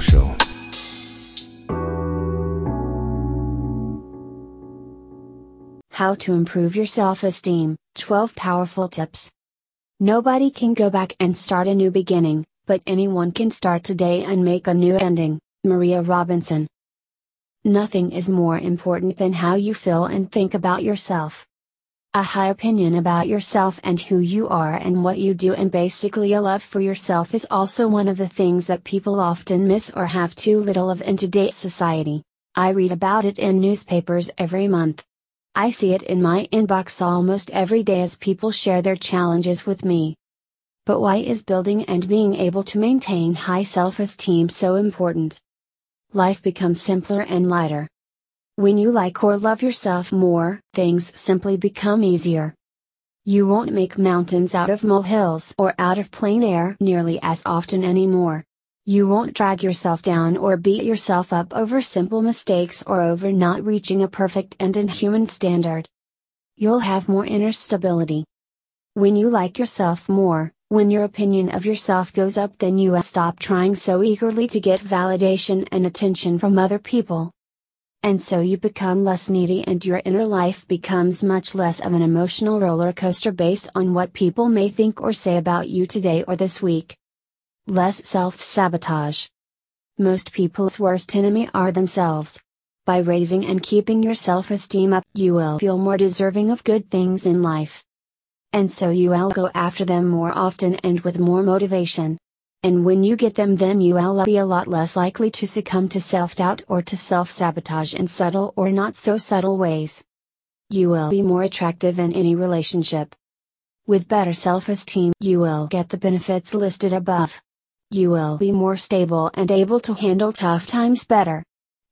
Show. How to improve your self esteem 12 powerful tips. Nobody can go back and start a new beginning, but anyone can start today and make a new ending. Maria Robinson. Nothing is more important than how you feel and think about yourself. A high opinion about yourself and who you are and what you do, and basically a love for yourself, is also one of the things that people often miss or have too little of in today's society. I read about it in newspapers every month. I see it in my inbox almost every day as people share their challenges with me. But why is building and being able to maintain high self esteem so important? Life becomes simpler and lighter. When you like or love yourself more, things simply become easier. You won't make mountains out of molehills or out of plain air nearly as often anymore. You won't drag yourself down or beat yourself up over simple mistakes or over not reaching a perfect and inhuman standard. You'll have more inner stability. When you like yourself more, when your opinion of yourself goes up, then you stop trying so eagerly to get validation and attention from other people, and so you become less needy and your inner life becomes much less of an emotional roller coaster based on what people may think or say about you today or this week. Less self sabotage. Most people's worst enemy are themselves. By raising and keeping your self esteem up, you will feel more deserving of good things in life. And so you will go after them more often and with more motivation. And when you get them, then you will be a lot less likely to succumb to self doubt or to self sabotage in subtle or not so subtle ways. You will be more attractive in any relationship. With better self esteem, you will get the benefits listed above. You will be more stable and able to handle tough times better.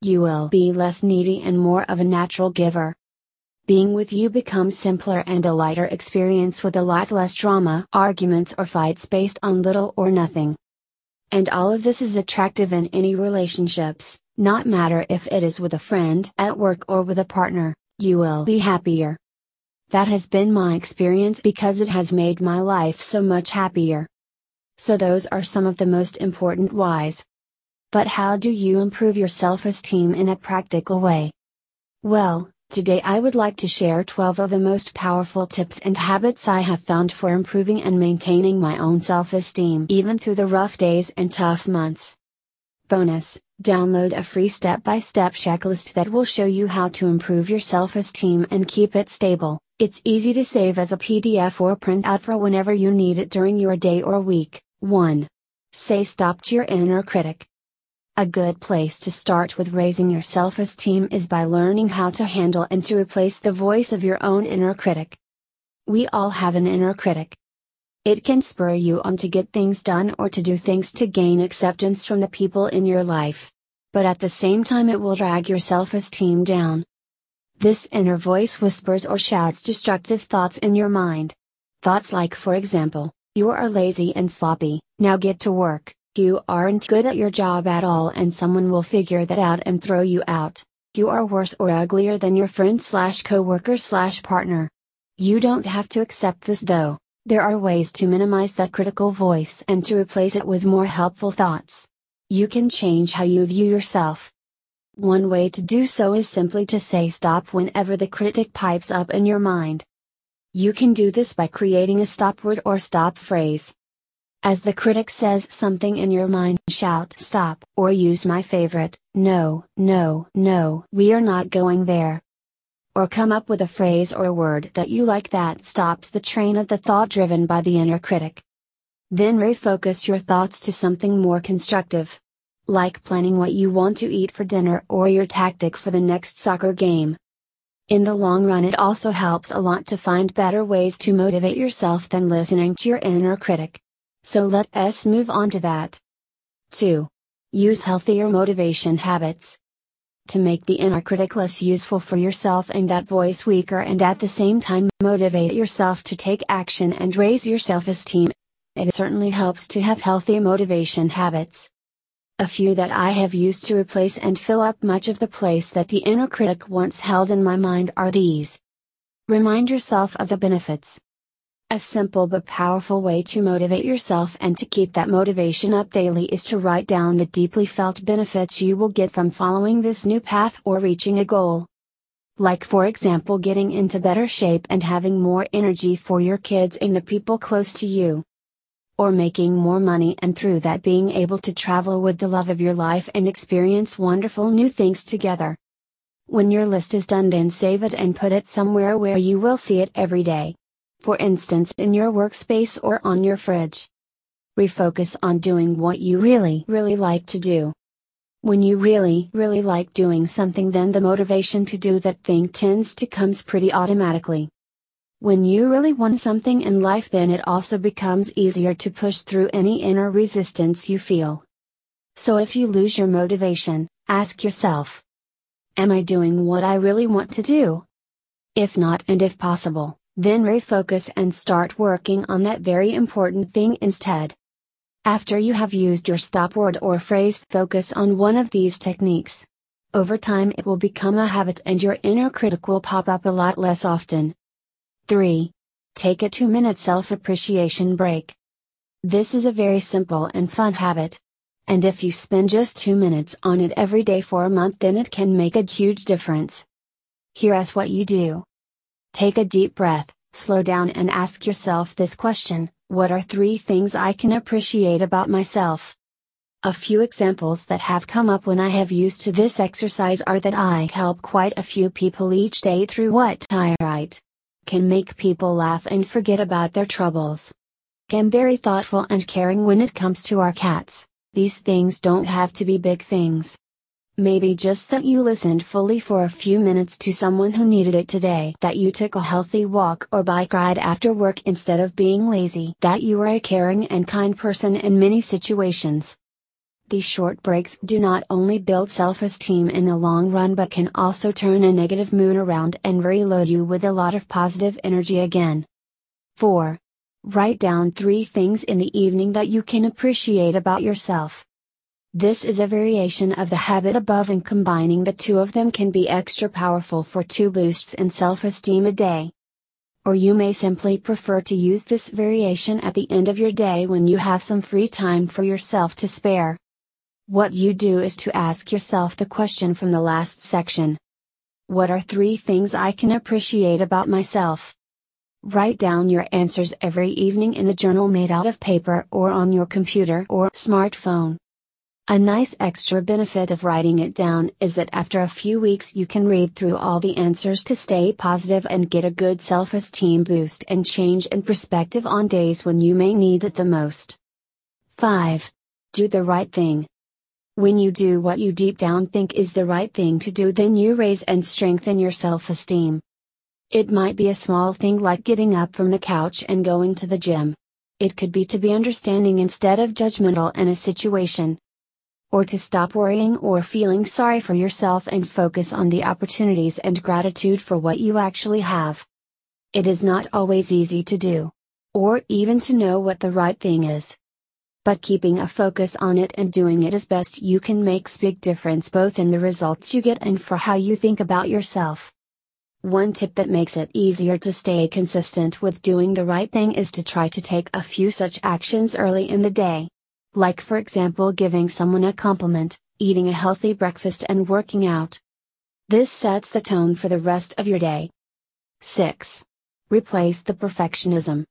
You will be less needy and more of a natural giver. Being with you becomes simpler and a lighter experience with a lot less drama, arguments, or fights based on little or nothing. And all of this is attractive in any relationships, not matter if it is with a friend at work or with a partner, you will be happier. That has been my experience because it has made my life so much happier. So, those are some of the most important whys. But how do you improve your self esteem in a practical way? Well, Today I would like to share 12 of the most powerful tips and habits I have found for improving and maintaining my own self esteem even through the rough days and tough months. Bonus Download a free step by step checklist that will show you how to improve your self esteem and keep it stable. It's easy to save as a PDF or print out for whenever you need it during your day or week. 1. Say stop to your inner critic. A good place to start with raising your self esteem is by learning how to handle and to replace the voice of your own inner critic. We all have an inner critic. It can spur you on to get things done or to do things to gain acceptance from the people in your life. But at the same time, it will drag your self esteem down. This inner voice whispers or shouts destructive thoughts in your mind. Thoughts like, for example, you are lazy and sloppy, now get to work you aren't good at your job at all and someone will figure that out and throw you out. You are worse or uglier than your friend slash coworker slash partner. You don't have to accept this though. There are ways to minimize that critical voice and to replace it with more helpful thoughts. You can change how you view yourself. One way to do so is simply to say stop whenever the critic pipes up in your mind. You can do this by creating a stop word or stop phrase. As the critic says something in your mind, shout stop, or use my favorite, no, no, no, we are not going there. Or come up with a phrase or a word that you like that stops the train of the thought driven by the inner critic. Then refocus your thoughts to something more constructive. Like planning what you want to eat for dinner or your tactic for the next soccer game. In the long run, it also helps a lot to find better ways to motivate yourself than listening to your inner critic. So let us move on to that. 2. Use healthier motivation habits. To make the inner critic less useful for yourself and that voice weaker and at the same time motivate yourself to take action and raise your self esteem, it certainly helps to have healthy motivation habits. A few that I have used to replace and fill up much of the place that the inner critic once held in my mind are these. Remind yourself of the benefits. A simple but powerful way to motivate yourself and to keep that motivation up daily is to write down the deeply felt benefits you will get from following this new path or reaching a goal. Like, for example, getting into better shape and having more energy for your kids and the people close to you or making more money and through that being able to travel with the love of your life and experience wonderful new things together. When your list is done, then save it and put it somewhere where you will see it every day. For instance, in your workspace or on your fridge. Refocus on doing what you really, really like to do. When you really, really like doing something, then the motivation to do that thing tends to comes pretty automatically. When you really want something in life, then it also becomes easier to push through any inner resistance you feel. So if you lose your motivation, ask yourself Am I doing what I really want to do? If not, and if possible, then refocus and start working on that very important thing instead. After you have used your stop word or phrase, focus on one of these techniques. Over time, it will become a habit and your inner critic will pop up a lot less often. 3. Take a 2 minute self appreciation break. This is a very simple and fun habit. And if you spend just 2 minutes on it every day for a month, then it can make a huge difference. Here is what you do Take a deep breath, slow down, and ask yourself this question What are three things I can appreciate about myself? A few examples that have come up when I have used to this exercise are that I help quite a few people each day through what I write can make people laugh and forget about their troubles. I'm very thoughtful and caring when it comes to our cats. These things don't have to be big things. Maybe just that you listened fully for a few minutes to someone who needed it today, that you took a healthy walk or bike ride after work instead of being lazy, that you are a caring and kind person in many situations. These short breaks do not only build self esteem in the long run but can also turn a negative mood around and reload you with a lot of positive energy again. 4. Write down three things in the evening that you can appreciate about yourself. This is a variation of the habit above, and combining the two of them can be extra powerful for two boosts in self esteem a day. Or you may simply prefer to use this variation at the end of your day when you have some free time for yourself to spare. What you do is to ask yourself the question from the last section What are three things I can appreciate about myself? Write down your answers every evening in a journal made out of paper or on your computer or smartphone. A nice extra benefit of writing it down is that after a few weeks you can read through all the answers to stay positive and get a good self esteem boost and change in perspective on days when you may need it the most. 5. Do the right thing. When you do what you deep down think is the right thing to do, then you raise and strengthen your self esteem. It might be a small thing like getting up from the couch and going to the gym. It could be to be understanding instead of judgmental in a situation. Or to stop worrying or feeling sorry for yourself and focus on the opportunities and gratitude for what you actually have. It is not always easy to do. Or even to know what the right thing is but keeping a focus on it and doing it as best you can makes big difference both in the results you get and for how you think about yourself. One tip that makes it easier to stay consistent with doing the right thing is to try to take a few such actions early in the day. Like, for example, giving someone a compliment, eating a healthy breakfast, and working out. This sets the tone for the rest of your day. 6. Replace the perfectionism.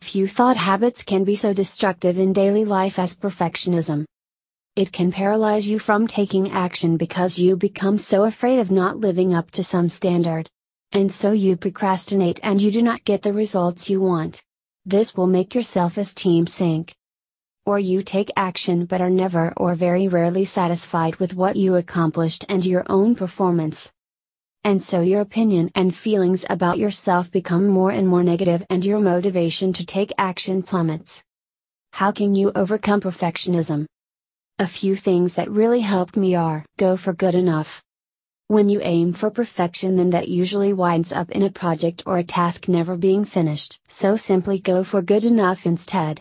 Few thought habits can be so destructive in daily life as perfectionism. It can paralyze you from taking action because you become so afraid of not living up to some standard. And so you procrastinate and you do not get the results you want. This will make your self esteem sink. Or you take action but are never or very rarely satisfied with what you accomplished and your own performance. And so your opinion and feelings about yourself become more and more negative and your motivation to take action plummets. How can you overcome perfectionism? A few things that really helped me are go for good enough. When you aim for perfection, then that usually winds up in a project or a task never being finished. So simply go for good enough instead.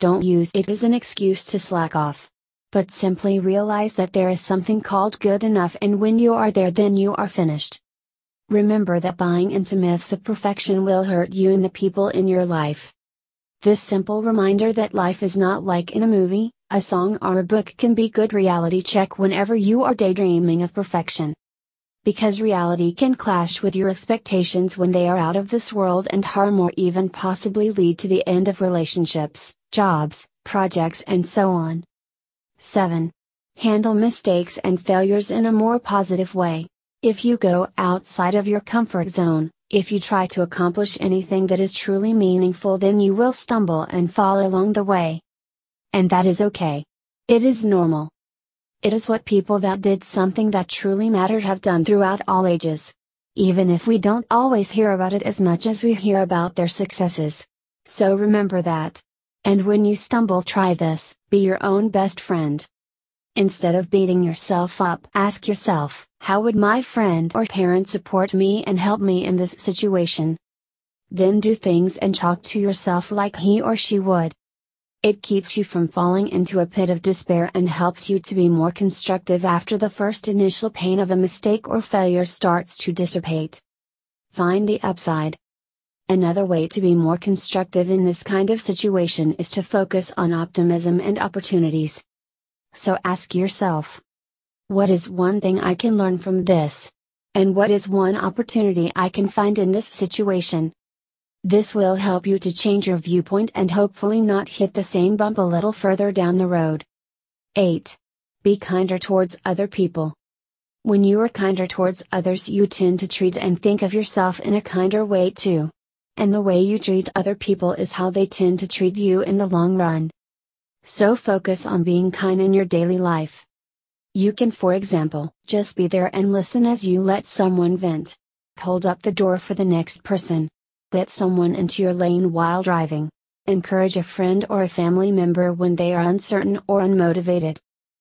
Don't use it as an excuse to slack off but simply realize that there is something called good enough and when you are there then you are finished. Remember that buying into myths of perfection will hurt you and the people in your life. This simple reminder that life is not like in a movie, a song or a book can be good reality check whenever you are daydreaming of perfection. Because reality can clash with your expectations when they are out of this world and harm or even possibly lead to the end of relationships, jobs, projects, and so on. 7. Handle mistakes and failures in a more positive way. If you go outside of your comfort zone, if you try to accomplish anything that is truly meaningful, then you will stumble and fall along the way. And that is okay. It is normal. It is what people that did something that truly mattered have done throughout all ages. Even if we don't always hear about it as much as we hear about their successes. So remember that. And when you stumble, try this be your own best friend. Instead of beating yourself up, ask yourself, how would my friend or parent support me and help me in this situation? Then do things and talk to yourself like he or she would. It keeps you from falling into a pit of despair and helps you to be more constructive after the first initial pain of a mistake or failure starts to dissipate. Find the upside. Another way to be more constructive in this kind of situation is to focus on optimism and opportunities. So ask yourself What is one thing I can learn from this? And what is one opportunity I can find in this situation? This will help you to change your viewpoint and hopefully not hit the same bump a little further down the road. 8. Be kinder towards other people. When you are kinder towards others, you tend to treat and think of yourself in a kinder way too. And the way you treat other people is how they tend to treat you in the long run. So focus on being kind in your daily life. You can, for example, just be there and listen as you let someone vent. Hold up the door for the next person. Let someone into your lane while driving. Encourage a friend or a family member when they are uncertain or unmotivated.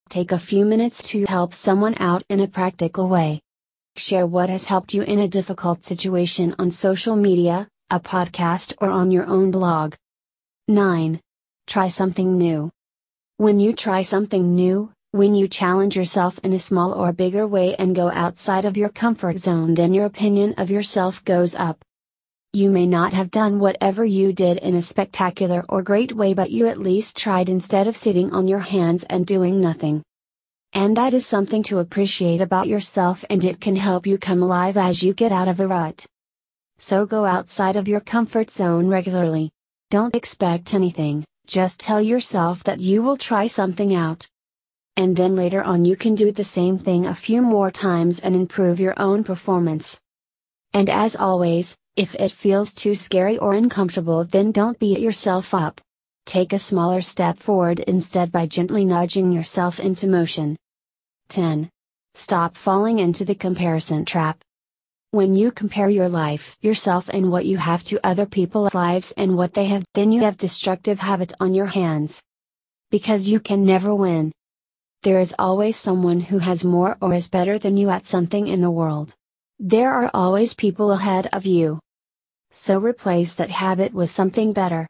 Take a few minutes to help someone out in a practical way. Share what has helped you in a difficult situation on social media, a podcast, or on your own blog. 9. Try something new. When you try something new, when you challenge yourself in a small or bigger way and go outside of your comfort zone, then your opinion of yourself goes up. You may not have done whatever you did in a spectacular or great way, but you at least tried instead of sitting on your hands and doing nothing. And that is something to appreciate about yourself, and it can help you come alive as you get out of a rut. So go outside of your comfort zone regularly. Don't expect anything, just tell yourself that you will try something out. And then later on, you can do the same thing a few more times and improve your own performance. And as always, if it feels too scary or uncomfortable, then don't beat yourself up. Take a smaller step forward instead by gently nudging yourself into motion. 10. Stop falling into the comparison trap. When you compare your life, yourself, and what you have to other people's lives and what they have, then you have destructive habit on your hands. Because you can never win. There is always someone who has more or is better than you at something in the world. There are always people ahead of you. So replace that habit with something better.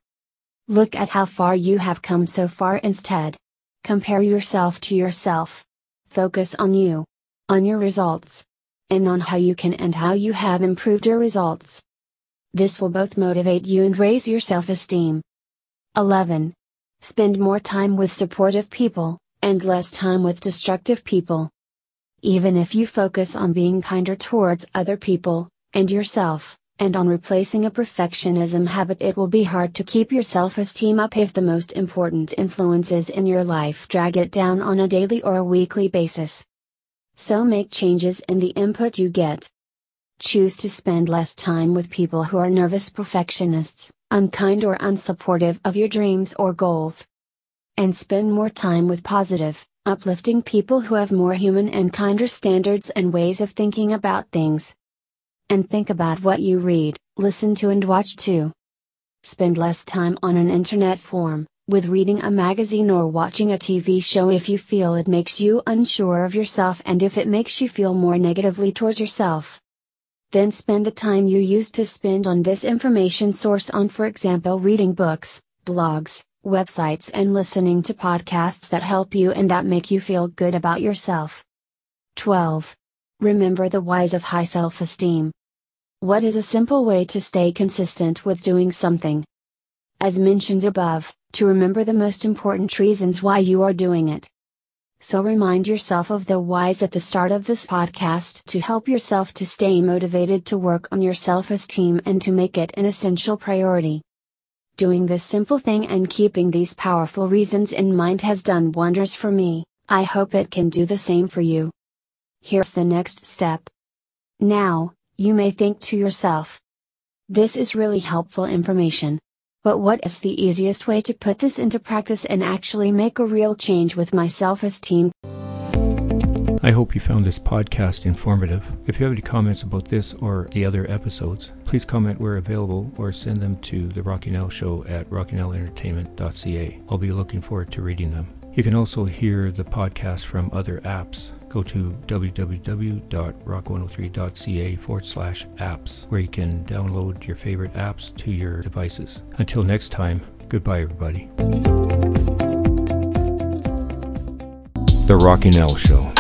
Look at how far you have come so far instead. Compare yourself to yourself. Focus on you, on your results, and on how you can and how you have improved your results. This will both motivate you and raise your self esteem. 11. Spend more time with supportive people, and less time with destructive people. Even if you focus on being kinder towards other people, and yourself, and on replacing a perfectionism habit, it will be hard to keep your self esteem up if the most important influences in your life drag it down on a daily or a weekly basis. So make changes in the input you get. Choose to spend less time with people who are nervous perfectionists, unkind or unsupportive of your dreams or goals. And spend more time with positive, uplifting people who have more human and kinder standards and ways of thinking about things. And think about what you read, listen to, and watch too. Spend less time on an internet forum, with reading a magazine or watching a TV show if you feel it makes you unsure of yourself and if it makes you feel more negatively towards yourself. Then spend the time you used to spend on this information source on, for example, reading books, blogs, websites, and listening to podcasts that help you and that make you feel good about yourself. 12. Remember the whys of high self esteem. What is a simple way to stay consistent with doing something? As mentioned above, to remember the most important reasons why you are doing it. So remind yourself of the whys at the start of this podcast to help yourself to stay motivated to work on your self esteem and to make it an essential priority. Doing this simple thing and keeping these powerful reasons in mind has done wonders for me, I hope it can do the same for you. Here's the next step. Now, you may think to yourself. This is really helpful information. But what is the easiest way to put this into practice and actually make a real change with my self esteem? I hope you found this podcast informative. If you have any comments about this or the other episodes, please comment where available or send them to the Rocking Al Show at rockingalentertainment.ca. I'll be looking forward to reading them. You can also hear the podcast from other apps. Go to www.rock103.ca forward slash apps, where you can download your favorite apps to your devices. Until next time, goodbye, everybody. The Rocking Al Show.